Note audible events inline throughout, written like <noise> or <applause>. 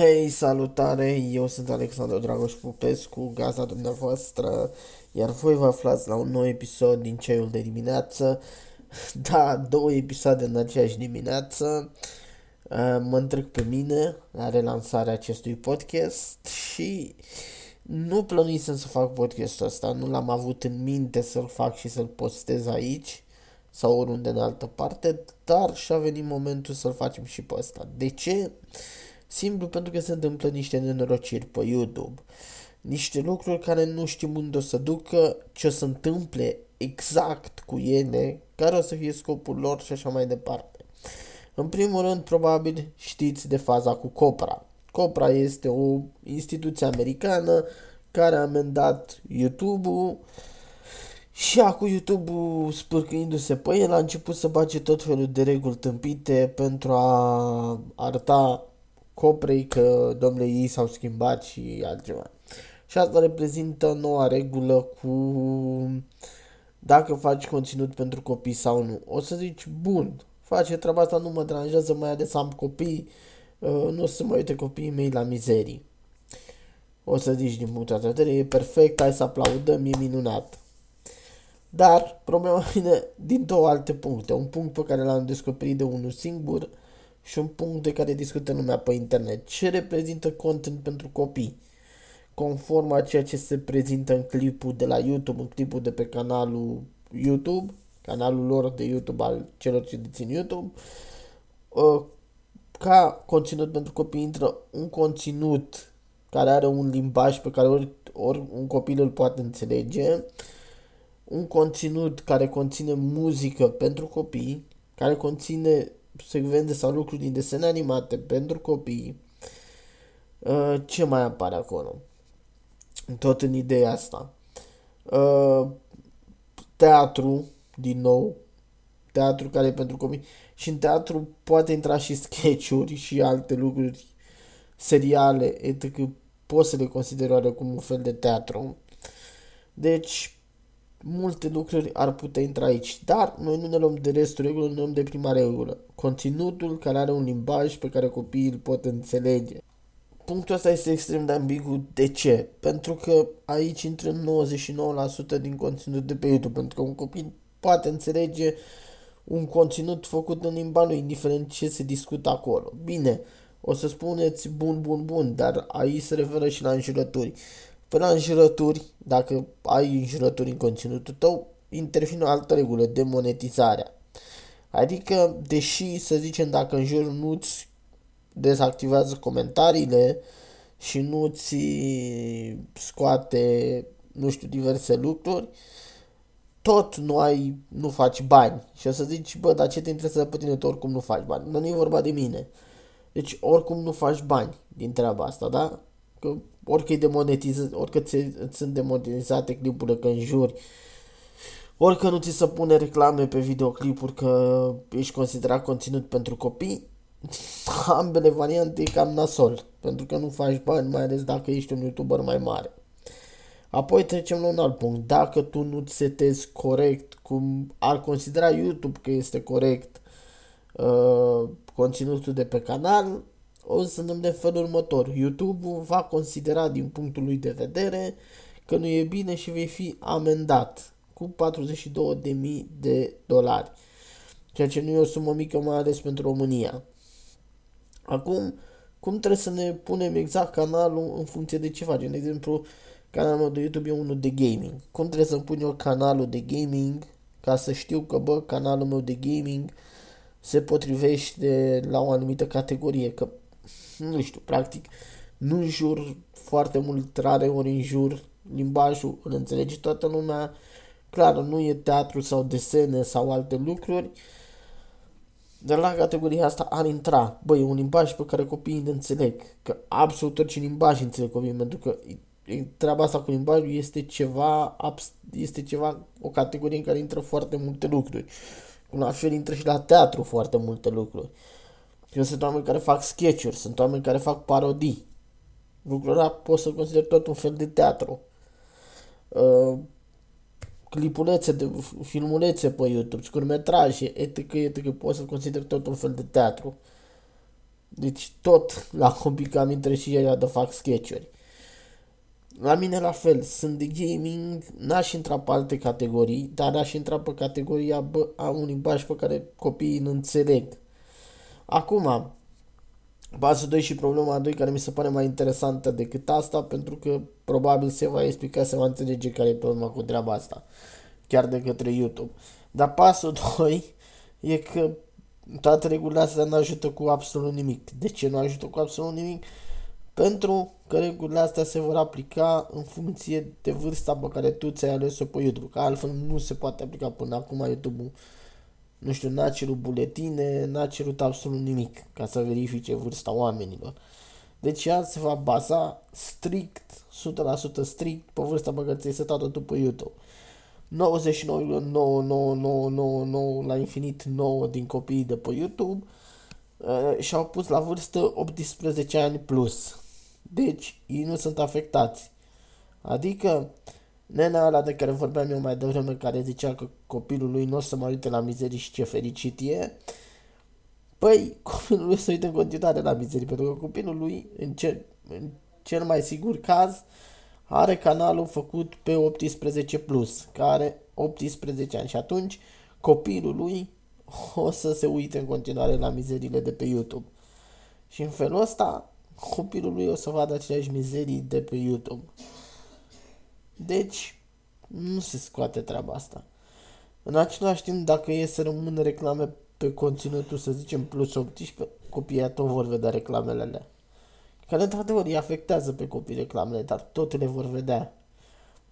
Hei, salutare! Eu sunt Alexandru Dragoș Popescu, gazda dumneavoastră, iar voi vă aflați la un nou episod din Ceiul de dimineață. <laughs> Da, două episoade în aceeași dimineață. Uh, mă întrec pe mine la relansarea acestui podcast și nu plănuisem să fac podcastul ăsta, nu l-am avut în minte să-l fac și să-l postez aici sau oriunde în altă parte, dar și-a venit momentul să-l facem și pe ăsta. De ce? Simplu pentru că se întâmplă niște nenorociri pe YouTube. Niște lucruri care nu știm unde o să ducă, ce o să întâmple exact cu ele, care o să fie scopul lor și așa mai departe. În primul rând, probabil știți de faza cu Copra. Copra este o instituție americană care a amendat YouTube-ul și acum YouTube-ul spârcăindu-se pe el a început să bage tot felul de reguli tâmpite pentru a arăta coprei că, domnule, ei s-au schimbat și altceva. Și asta reprezintă noua regulă cu dacă faci conținut pentru copii sau nu. O să zici, bun, face treaba asta, nu mă deranjează, mai ales am copii, uh, nu o să mă uite copiii mei la mizerii. O să zici din punctul de vedere, e perfect, hai să aplaudăm, e minunat. Dar problema <laughs> vine din două alte puncte. Un punct pe care l-am descoperit de unul singur și un punct de care discută lumea pe internet. Ce reprezintă content pentru copii? Conform a ceea ce se prezintă în clipul de la YouTube, în clipul de pe canalul YouTube, canalul lor de YouTube al celor ce dețin YouTube, ă, ca conținut pentru copii intră un conținut care are un limbaj pe care ori, ori un copil îl poate înțelege, un conținut care conține muzică pentru copii, care conține secvențe sau lucruri din desene animate pentru copii. Uh, ce mai apare acolo? Tot în ideea asta. Uh, teatru, din nou, teatru care e pentru copii. Și în teatru poate intra și sketch-uri și alte lucruri, seriale, etc. Poți să le consideri oarecum un fel de teatru. Deci, multe lucruri ar putea intra aici, dar noi nu ne luăm de restul regulă, ne luăm de prima regulă. Conținutul care are un limbaj pe care copiii îl pot înțelege. Punctul ăsta este extrem de ambigu. De ce? Pentru că aici intră 99% din conținut de pe YouTube, pentru că un copil poate înțelege un conținut făcut în limba lui, indiferent ce se discută acolo. Bine, o să spuneți bun, bun, bun, dar aici se referă și la înjurături. Până la înjurături, dacă ai înjurături în conținutul tău, intervine o altă regulă, demonetizarea. Adică, deși, să zicem, dacă în jur nu-ți dezactivează comentariile și nu-ți scoate, nu știu, diverse lucruri, tot nu ai, nu faci bani. Și o să zici, bă, dar ce te interesează pe tine, tu oricum nu faci bani. Nu e vorba de mine. Deci, oricum nu faci bani din treaba asta, da? Că orică, demonetizat, orică ți, sunt demonetizate clipurile că înjuri, orică nu ți se pune reclame pe videoclipuri că ești considerat conținut pentru copii, <laughs> ambele variante e cam nasol, pentru că nu faci bani, mai ales dacă ești un youtuber mai mare. Apoi trecem la un alt punct. Dacă tu nu setezi corect, cum ar considera YouTube că este corect uh, conținutul de pe canal, o să ne de felul următor. YouTube va considera din punctul lui de vedere că nu e bine și vei fi amendat cu 42.000 de dolari. Ceea ce nu e o sumă mică, mai ales pentru România. Acum, cum trebuie să ne punem exact canalul în funcție de ce facem? De exemplu, canalul meu de YouTube e unul de gaming. Cum trebuie să-mi pun eu canalul de gaming ca să știu că, bă, canalul meu de gaming se potrivește la o anumită categorie, că nu știu, practic, nu jur foarte mult, rare ori în jur limbajul, îl înțelege toată lumea, clar, nu e teatru sau desene sau alte lucruri, dar la categoria asta ar intra, băi, un limbaj pe care copiii îl înțeleg, că absolut orice limbaj înțeleg copiii, pentru că treaba asta cu limbajul este ceva, este ceva, o categorie în care intră foarte multe lucruri. La fel intră și la teatru foarte multe lucruri. Eu sunt oameni care fac sketch-uri, sunt oameni care fac parodii. Lucrul ăla pot să consider tot un fel de teatru. Uh, clipulețe, de, filmulețe pe YouTube, scurmetraje, etc., etc., pot să consider tot un fel de teatru. Deci tot la copii cam intră și ea de fac sketch-uri. La mine la fel, sunt de gaming, n-aș intra pe alte categorii, dar aș intra pe categoria bă, a un limbaj pe care copiii îl înțeleg. Acum, pasul 2 și problema 2 care mi se pare mai interesantă decât asta, pentru că probabil se va explica, se va înțelege care e problema cu treaba asta, chiar de către YouTube. Dar pasul <laughs> 2 e că toate regulile astea nu ajută cu absolut nimic. De ce nu ajută cu absolut nimic? Pentru că regulile astea se vor aplica în funcție de vârsta pe care tu ți-ai ales-o pe YouTube, că altfel nu se poate aplica până acum YouTube-ul nu știu, n-a cerut buletine, n-a cerut absolut nimic ca să verifice vârsta oamenilor. Deci ea se va baza strict, 100% strict pe vârsta pe care ți-ai setat-o tu pe YouTube. 99,99999 la infinit 9 din copiii de pe YouTube uh, și-au pus la vârstă 18 ani plus. Deci, ei nu sunt afectați. Adică, nena ăla de care vorbeam eu mai devreme, care zicea că copilul lui nu o să mă uite la mizerii și ce fericit e, păi, <laughs> copilul lui să uite în continuare la mizerii, pentru că copilul lui, în cel, în cel mai sigur caz, are canalul făcut pe 18 plus, care 18 ani și atunci copilul lui <laughs> o să se uite în continuare la mizerile de pe YouTube. Și în felul ăsta copilul lui o să vadă aceleași mizerii de pe YouTube. Deci, nu se scoate treaba asta. În același timp, dacă e să rămână reclame pe conținutul, să zicem, plus 18, copiii tot vor vedea reclamele alea. Care, într-adevăr, îi afectează pe copii reclamele, dar tot le vor vedea.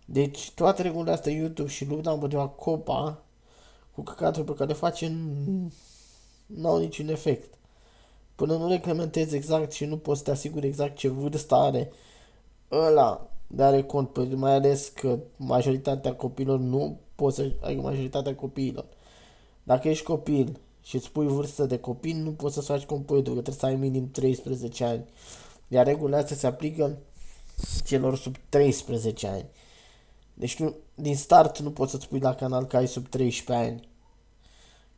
Deci, toate regulile astea, YouTube și lupta împotriva copa, cu căcatul pe care le face, nu au niciun efect. Până nu reglementezi exact și nu poți să te asiguri exact ce vârstă are ăla de are cont, păi mai ales că majoritatea copilor nu poți să ai majoritatea copiilor. Dacă ești copil și îți pui vârstă de copil, nu poți să faci cum pui, că trebuie să ai minim 13 ani. Iar regulile astea se aplică celor sub 13 ani. Deci tu, din start nu poți să-ți pui la canal că ai sub 13 ani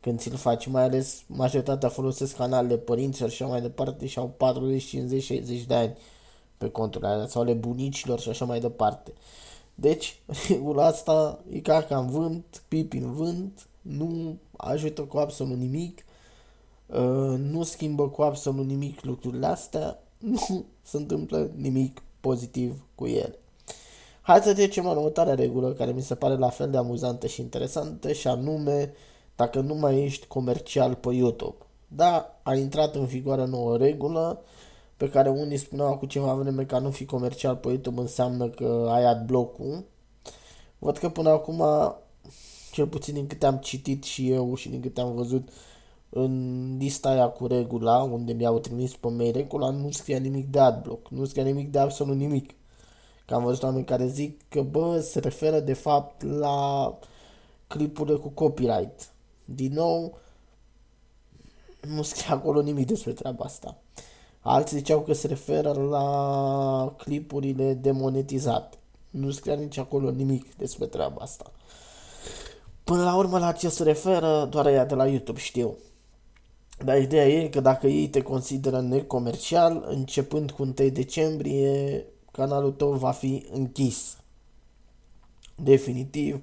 când ți-l faci, mai ales majoritatea folosesc canalele părinților și așa mai departe și au 40, 50, 60 de ani pe conturile alea sau ale bunicilor și așa mai departe. Deci, <laughs> regula asta e ca ca în vânt, pipi în vânt, nu ajută cu absolut nimic, uh, nu schimbă cu absolut nimic lucrurile astea, <laughs> nu se întâmplă nimic pozitiv cu ele. Hai să trecem la următoarea regulă care mi se pare la fel de amuzantă și interesantă și anume dacă nu mai ești comercial pe YouTube. Da, a intrat în vigoare nouă regulă pe care unii spuneau cu ceva vreme că a nu fi comercial pe YouTube înseamnă că ai ad blocul. Văd că până acum, cel puțin din câte am citit și eu și din câte am văzut în lista aia cu regula, unde mi-au trimis pe mail regula, nu scria nimic de adblock, nu scria nimic de absolut nimic. Că am văzut oameni care zic că, bă, se referă de fapt la clipurile cu copyright. Din nou, nu scrie acolo nimic despre treaba asta. Alții ziceau că se referă la clipurile demonetizate. Nu scria nici acolo nimic despre treaba asta. Până la urmă, la ce se referă, doar ea de la YouTube știu. Dar ideea e că dacă ei te consideră necomercial, începând cu 1 decembrie, canalul tău va fi închis. Definitiv,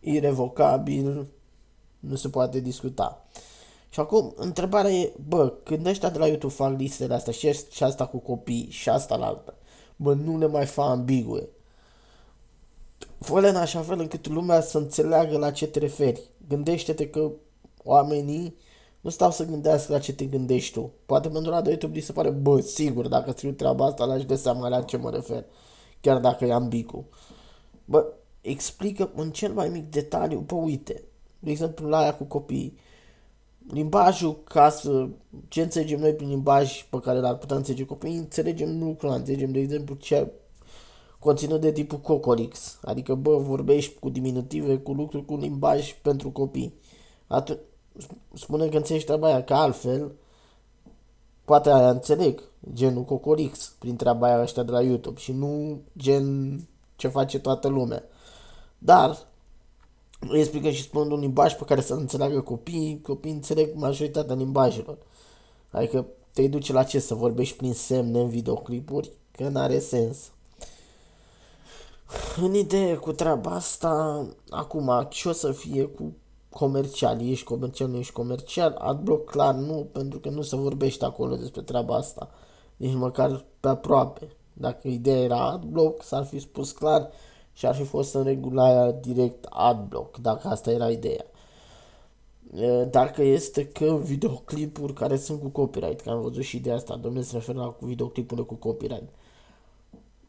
irrevocabil, nu se poate discuta. Și acum, întrebarea e, bă, când ăștia de la YouTube fac listele astea și, și asta cu copii și asta la altă, bă, nu le mai fac ambigue. fă în așa fel încât lumea să înțeleagă la ce te referi. Gândește-te că oamenii nu stau să gândească la ce te gândești tu. Poate pentru la de YouTube li se pare, bă, sigur, dacă scriu treaba asta, la de seama la ce mă refer. Chiar dacă e ambigu. Bă, explică în cel mai mic detaliu, bă, uite, de exemplu, la aia cu copiii limbajul, ca să, ce înțelegem noi prin limbaj pe care l-ar putea înțelege copiii, înțelegem lucrul înțelegem, de exemplu, ce conținut de tipul Cocolix, adică, bă, vorbești cu diminutive, cu lucruri, cu limbaj pentru copii. Atunci, spune că înțelegi treaba aia, că altfel, poate aia înțeleg, genul Cocolix, prin treaba aia ăștia de la YouTube și nu gen ce face toată lumea. Dar, îi explică și spunând un limbaj pe care să înțeleagă copiii, copiii înțeleg majoritatea limbajelor. Adică te duce la ce? Să vorbești prin semne în videoclipuri? Că n-are sens. În idee cu treaba asta, acum, ce o să fie cu comercial, ești comercial, nu ești comercial, adblock clar nu, pentru că nu se vorbește acolo despre treaba asta, nici măcar pe aproape. Dacă ideea era adblock, s-ar fi spus clar și ar fi fost în regula aia direct adblock, dacă asta era ideea. Dacă este că videoclipuri care sunt cu copyright, că am văzut și de asta, domnule se referă la videoclipurile cu copyright.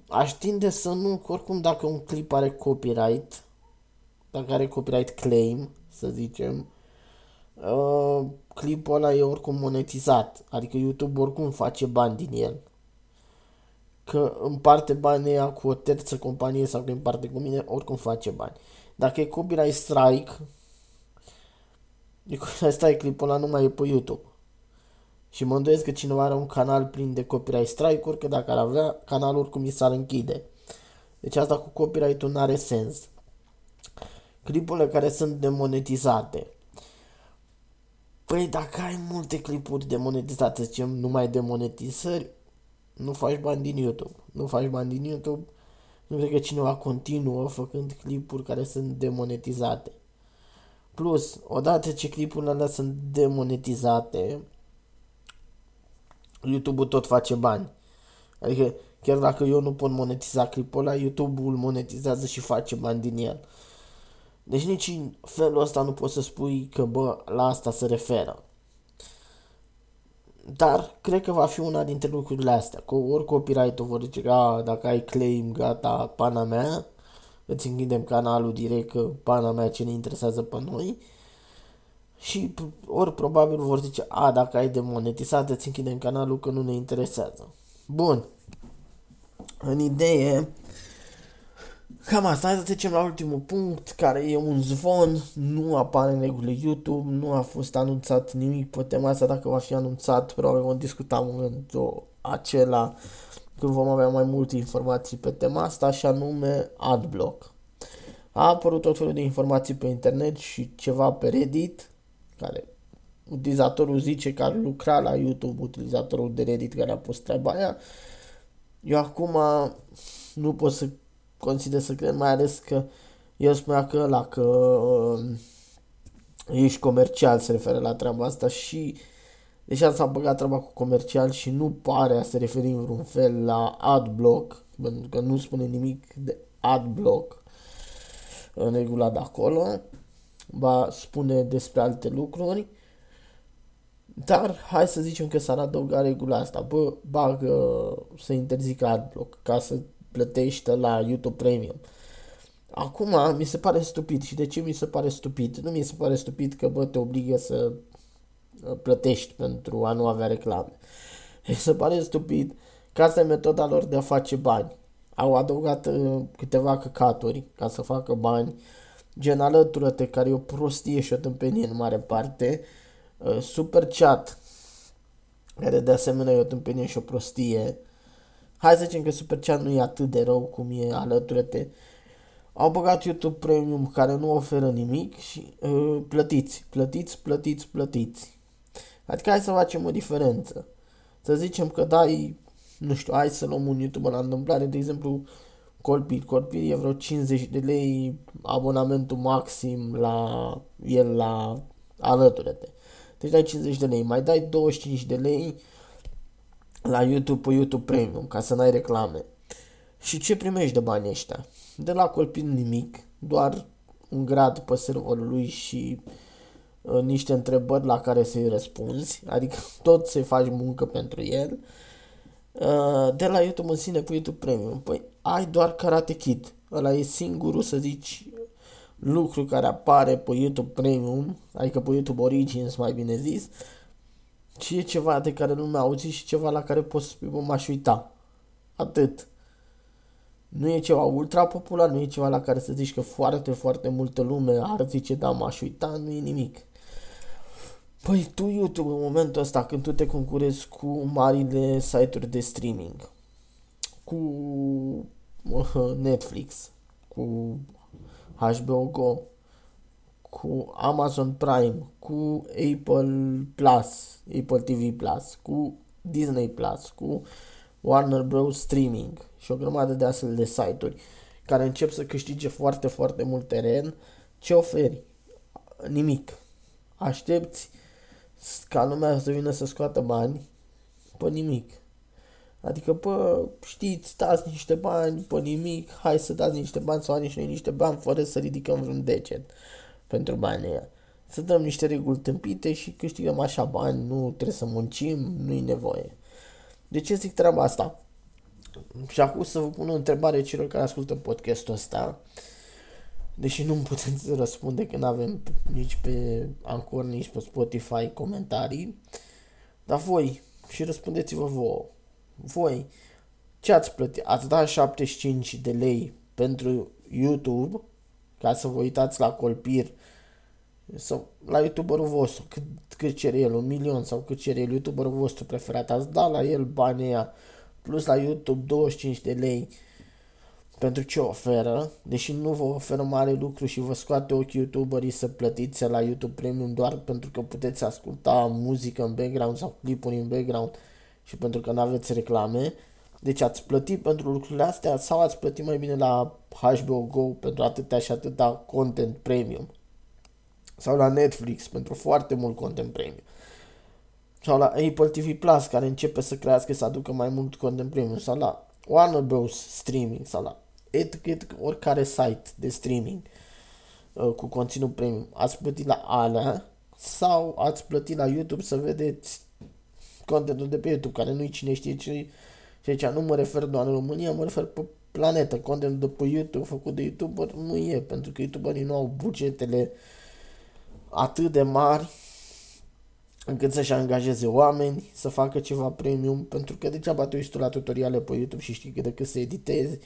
Aș tinde să nu, că oricum dacă un clip are copyright, dacă are copyright claim, să zicem, uh, clipul ăla e oricum monetizat, adică YouTube oricum face bani din el. Că împarte banii ăia cu o terță companie sau că împarte cu mine, oricum face bani. Dacă e copyright strike, asta e clipul ăla nu mai e pe YouTube. Și mă îndoiesc că cineva are un canal plin de copyright strike-uri, că dacă ar avea, canalul oricum i s-ar închide. Deci asta cu copyright-ul nu are sens. Clipurile care sunt demonetizate. Păi dacă ai multe clipuri demonetizate, zicem numai demonetizări, nu faci bani din YouTube. Nu faci bani din YouTube, nu cred că cineva continuă făcând clipuri care sunt demonetizate. Plus, odată ce clipurile alea sunt demonetizate, YouTube-ul tot face bani. Adică, chiar dacă eu nu pot monetiza clipul ăla, YouTube-ul monetizează și face bani din el. Deci nici în felul ăsta nu poți să spui că, bă, la asta se referă. Dar cred că va fi una dintre lucrurile astea. Cu ori copyright-ul vor zice că dacă ai claim, gata, pana mea, îți închidem canalul direct, că pana mea ce ne interesează pe noi. Și ori probabil vor zice, a, dacă ai demonetizat, îți închidem canalul că nu ne interesează. Bun. În idee, cam asta. Hai să trecem la ultimul punct, care e un zvon, nu apare în regulile YouTube, nu a fost anunțat nimic pe tema asta, dacă va fi anunțat, probabil vom discuta momentul acela când vom avea mai multe informații pe tema asta, și anume Adblock. A apărut tot felul de informații pe internet și ceva pe Reddit, care utilizatorul zice că ar lucra la YouTube, utilizatorul de Reddit care a pus treaba aia. Eu acum nu pot să consider să cred, mai ales că el spunea că la că uh, ești comercial se referă la treaba asta și deși s-a băgat treaba cu comercial și nu pare a se referi în vreun fel la adblock, pentru că nu spune nimic de adblock în regula de acolo, va spune despre alte lucruri, dar hai să zicem că s-ar adăuga regula asta, bă, bagă să interzică adblock ca să plătești la YouTube Premium. Acum mi se pare stupid și de ce mi se pare stupid? Nu mi se pare stupid că bă te obligă să uh, plătești pentru a nu avea reclame. Mi se pare stupid că asta e metoda lor de a face bani. Au adăugat uh, câteva căcaturi ca să facă bani gen alătură-te, care e o prostie și o tâmpenie în mare parte, uh, Super Chat, care de asemenea e o tâmpenie și o prostie, hai să zicem că Super Chat nu e atât de rău cum e alătură-te, au băgat YouTube Premium care nu oferă nimic și uh, plătiți, plătiți, plătiți, plătiți. Adică hai să facem o diferență. Să zicem că dai, nu știu, hai să luăm un YouTuber la întâmplare, de exemplu, Colpit. Colpit e vreo 50 de lei abonamentul maxim la el la alătură-te. Deci dai 50 de lei, mai dai 25 de lei la YouTube pe YouTube Premium ca să n-ai reclame. Și ce primești de bani ăștia? De la Colpit nimic, doar un grad pe serverul lui și uh, niște întrebări la care să-i răspunzi, adică <laughs> tot să faci muncă pentru el. Uh, de la YouTube în sine pe YouTube Premium. Păi ai doar Karate Kid. Ăla e singurul, să zici, lucru care apare pe YouTube Premium, adică pe YouTube Origins, mai bine zis, și e ceva de care nu mi-a auzit și ceva la care poți să spui, bă, m-aș uita. Atât. Nu e ceva ultra popular, nu e ceva la care să zici că foarte, foarte multă lume ar zice, da, m-aș uita, nu e nimic. Păi tu, YouTube, în momentul ăsta, când tu te concurezi cu marile site-uri de streaming, cu uh, <laughs> Netflix, cu HBO Go, cu Amazon Prime, cu Apple Plus, Apple TV Plus, cu Disney Plus, cu Warner Bros. Streaming și o grămadă de astfel de site-uri care încep să câștige foarte, foarte mult teren, ce oferi? Nimic. Aștepți ca lumea să vină să scoată bani pe nimic. Adică, pă, știți, dați niște bani pe nimic, hai să dați niște bani sau niște, niște bani fără să ridicăm vreun deget pentru banii ăia. Să dăm niște reguli tâmpite și câștigăm așa bani, nu trebuie să muncim, nu-i nevoie. De ce zic treaba asta? Și acum să vă pun o întrebare celor care ascultă podcastul ăsta. Deși nu puteți răspunde că nu avem nici pe Anchor, nici pe Spotify comentarii. Dar voi, și răspundeți-vă vouă. Voi, ce ați plătit? Ați dat 75 de lei pentru YouTube ca să vă uitați la colpir sau la youtuberul vostru, cât, cât cere el, un milion sau cât cere el youtuberul vostru preferat, ați dat la el banii aia, plus la YouTube 25 de lei pentru ce oferă, deși nu vă oferă mare lucru și vă scoate ochii youtuberii să plătiți la YouTube Premium doar pentru că puteți asculta muzică în background sau clipuri în background și pentru că nu aveți reclame. Deci ați plătit pentru lucrurile astea sau ați plătit mai bine la HBO Go pentru atâtea și atâta content premium? Sau la Netflix pentru foarte mult content premium? Sau la Apple TV Plus care începe să crească să aducă mai mult content premium? Sau la Warner Bros. Streaming? Sau la etc, etc, oricare site de streaming uh, cu conținut premium. Ați plătit la alea? Sau ați plătit la YouTube să vedeți contentul de pe YouTube, care nu-i cine știe ce și aici nu mă refer doar în România, mă refer pe planetă. Contentul de pe YouTube făcut de YouTuber nu e, pentru că YouTuberii nu au bugetele atât de mari încât să-și angajeze oameni să facă ceva premium, pentru că degeaba te uiți tu la tutoriale pe YouTube și știi că de cât să editezi,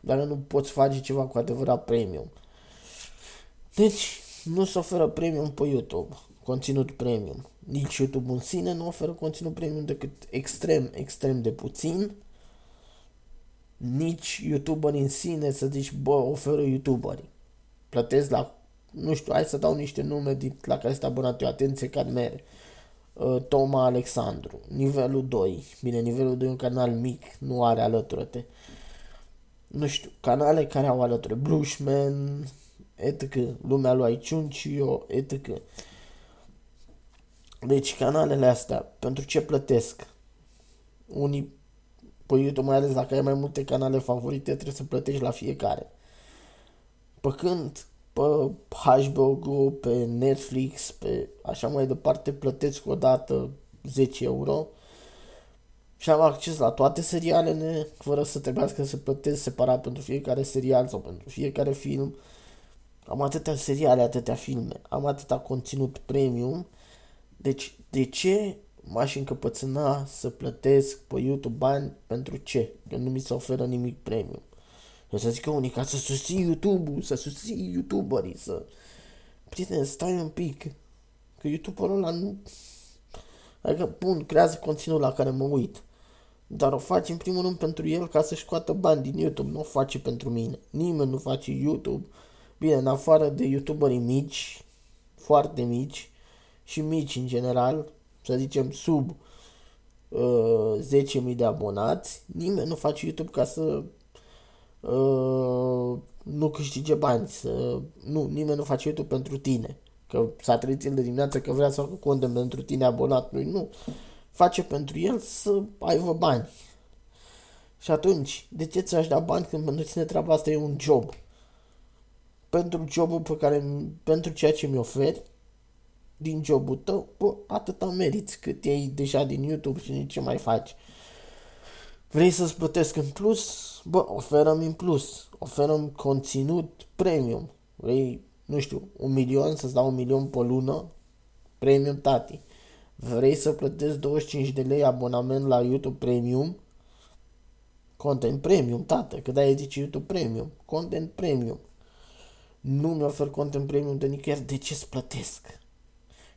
dar nu poți face ceva cu adevărat premium. Deci, nu se oferă premium pe YouTube, conținut premium. Nici YouTube în sine nu oferă conținut premium decât extrem, extrem de puțin. Nici YouTuber în sine să zici, bă, oferă YouTuberii. Plătesc la, nu știu, hai să dau niște nume din, la care sunt abonat eu, atenție, Cadmere. Uh, Toma Alexandru, nivelul 2. Bine, nivelul 2 e un canal mic, nu are alăturate. Nu știu, canale care au alături Blushman, etc. Lumea lui Ciuncio, etc. Deci canalele astea, pentru ce plătesc? Unii pe YouTube, mai ales dacă ai mai multe canale favorite, trebuie să plătești la fiecare. Pe când pe HBO Go, pe Netflix, pe așa mai departe, plătesc o dată 10 euro și am acces la toate serialele fără să trebuiască să plătesc separat pentru fiecare serial sau pentru fiecare film. Am atâtea seriale, atâtea filme, am atâta conținut premium deci, de ce m-aș încăpățâna să plătesc pe YouTube bani pentru ce? Că nu mi se oferă nimic premium. Eu să zic că unii ca să susții YouTube-ul, să susții YouTuberii, să... Prieten, stai un pic. Că YouTuberul ăla nu... Adică, bun, creează conținut la care mă uit. Dar o face în primul rând pentru el ca să-și scoată bani din YouTube. Nu o face pentru mine. Nimeni nu face YouTube. Bine, în afară de YouTuberii mici, foarte mici, și mici în general, să zicem sub uh, 10.000 de abonați, nimeni nu face YouTube ca să uh, nu câștige bani, să, nu, nimeni nu face YouTube pentru tine, că s-a trezit el de dimineață că vrea să facă content pentru tine abonat, nu, nu, face pentru el să aibă bani. Și atunci, de ce ți-aș da bani când pentru tine treaba asta e un job? Pentru jobul pe care, pentru ceea ce mi oferi, din jobul tău, bă, atâta meriți cât iei deja din YouTube și nici ce mai faci. Vrei să-ți plătesc în plus? Bă, oferăm în plus. Oferăm conținut premium. Vrei, nu știu, un milion, să-ți dau un milion pe lună? Premium, tati. Vrei să plătesc 25 de lei abonament la YouTube Premium? Content Premium, tată, că de-aia zice YouTube Premium. Content Premium. Nu mi ofer content premium de nicăieri, de ce să plătesc?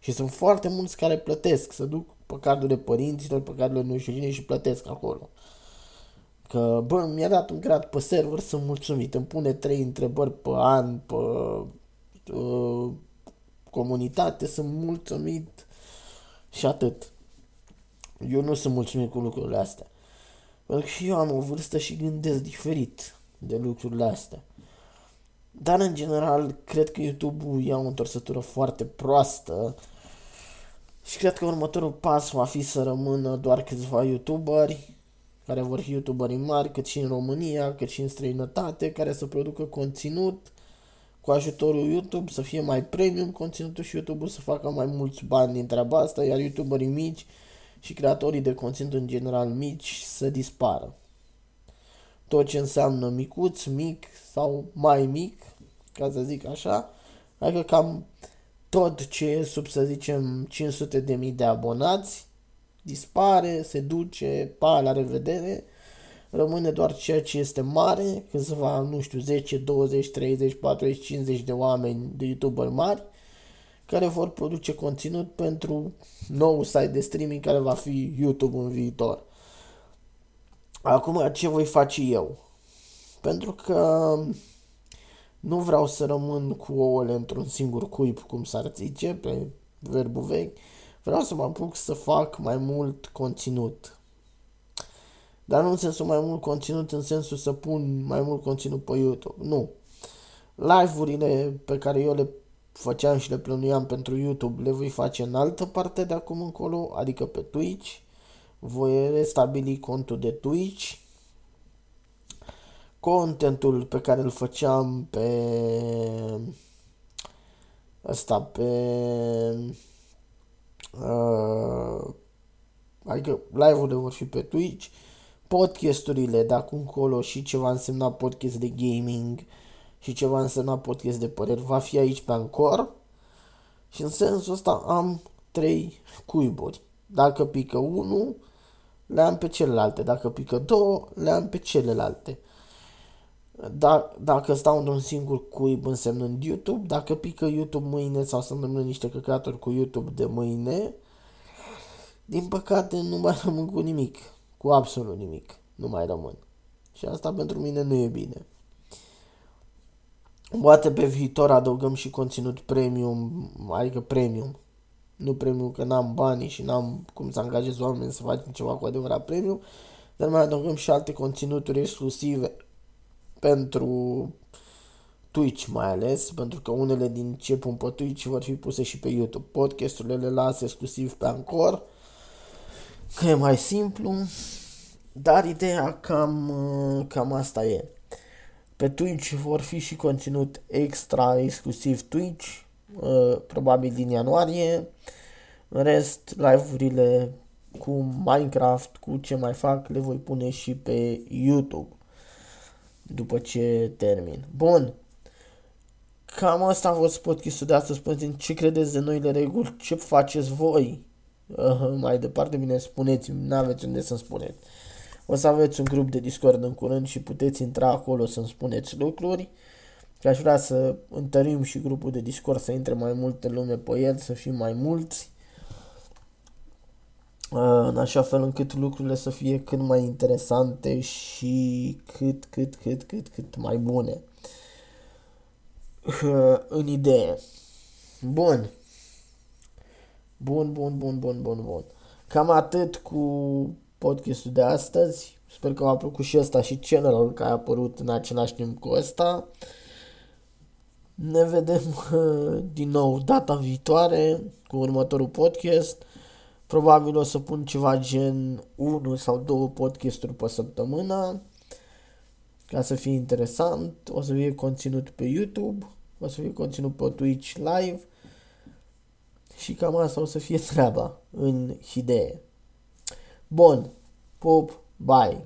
Și sunt foarte mulți care plătesc, să duc pe cardurile părinților, pe cardurile nu știu cine și plătesc acolo. Că, bă, mi-a dat un grad pe server, sunt mulțumit. Îmi pune trei întrebări pe an, pe uh, comunitate, sunt mulțumit și atât. Eu nu sunt mulțumit cu lucrurile astea. Pentru că și eu am o vârstă și gândesc diferit de lucrurile astea. Dar, în general, cred că YouTube-ul ia o întorsătură foarte proastă și cred că următorul pas va fi să rămână doar câțiva YouTuberi care vor fi YouTuberi mari, cât și în România, cât și în străinătate, care să producă conținut cu ajutorul YouTube, să fie mai premium conținutul și YouTube să facă mai mulți bani din treaba asta, iar YouTuberii mici și creatorii de conținut în general mici să dispară. Tot ce înseamnă micuț, mic sau mai mic, ca să zic așa, adică cam tot ce e sub, să zicem, 500 de mii de abonați, dispare, se duce, pa, la revedere, rămâne doar ceea ce este mare, câțiva, nu știu, 10, 20, 30, 40, 50 de oameni de YouTuber mari, care vor produce conținut pentru nou site de streaming care va fi YouTube în viitor. Acum, ce voi face eu? Pentru că nu vreau să rămân cu ouăle într-un singur cuib, cum s-ar zice, pe verbul vechi. Vreau să mă apuc să fac mai mult conținut. Dar nu în sensul mai mult conținut, în sensul să pun mai mult conținut pe YouTube. Nu. Live-urile pe care eu le făceam și le plănuiam pentru YouTube le voi face în altă parte de acum încolo, adică pe Twitch. Voi restabili contul de Twitch contentul pe care îl făceam pe ăsta, pe uh, adică live-urile vor fi pe Twitch, podcasturile de acum încolo și ce va însemna podcast de gaming și ce va însemna podcast de păreri va fi aici pe Anchor și în sensul ăsta am trei cuiburi. Dacă pică unul, le am pe celelalte. Dacă pică două, le am pe celelalte. Da, dacă stau într-un singur cuib însemnând YouTube, dacă pică YouTube mâine sau să rămân niște căcaturi cu YouTube de mâine, din păcate nu mai rămân cu nimic, cu absolut nimic, nu mai rămân. Și asta pentru mine nu e bine. Poate pe viitor adăugăm și conținut premium, adică premium. Nu premium că n-am bani și n-am cum să angajez oameni să facem ceva cu adevărat premium, dar mai adăugăm și alte conținuturi exclusive pentru Twitch mai ales, pentru că unele din ce pun pe Twitch vor fi puse și pe YouTube. Podcasturile le las exclusiv pe Anchor, că e mai simplu, dar ideea cam, cam asta e. Pe Twitch vor fi și conținut extra exclusiv Twitch, uh, probabil din ianuarie. În rest, live-urile cu Minecraft, cu ce mai fac, le voi pune și pe YouTube după ce termin. Bun. Cam asta a fost podcastul de astăzi. spuneți ce credeți de noile reguli, ce faceți voi. Uh, mai departe, bine, spuneți-mi, n-aveți unde să-mi spuneți. O să aveți un grup de Discord în curând și puteți intra acolo să-mi spuneți lucruri. Că aș vrea să întărim și grupul de Discord, să intre mai multe lume pe el, să fim mai mulți. Uh, în așa fel încât lucrurile să fie cât mai interesante și cât, cât, cât, cât, cât mai bune. Uh, în idee. Bun. Bun, bun, bun, bun, bun, bun. Cam atât cu podcastul de astăzi. Sper că v-a plăcut și ăsta și celălalt care a apărut în același timp cu ăsta. Ne vedem uh, din nou data viitoare cu următorul podcast. Probabil o să pun ceva gen 1 sau 2 podcasturi pe săptămână ca să fie interesant. O să fie conținut pe YouTube, o să fie conținut pe Twitch live și cam asta o să fie <laughs> treaba în idee. Bun, pup, bye!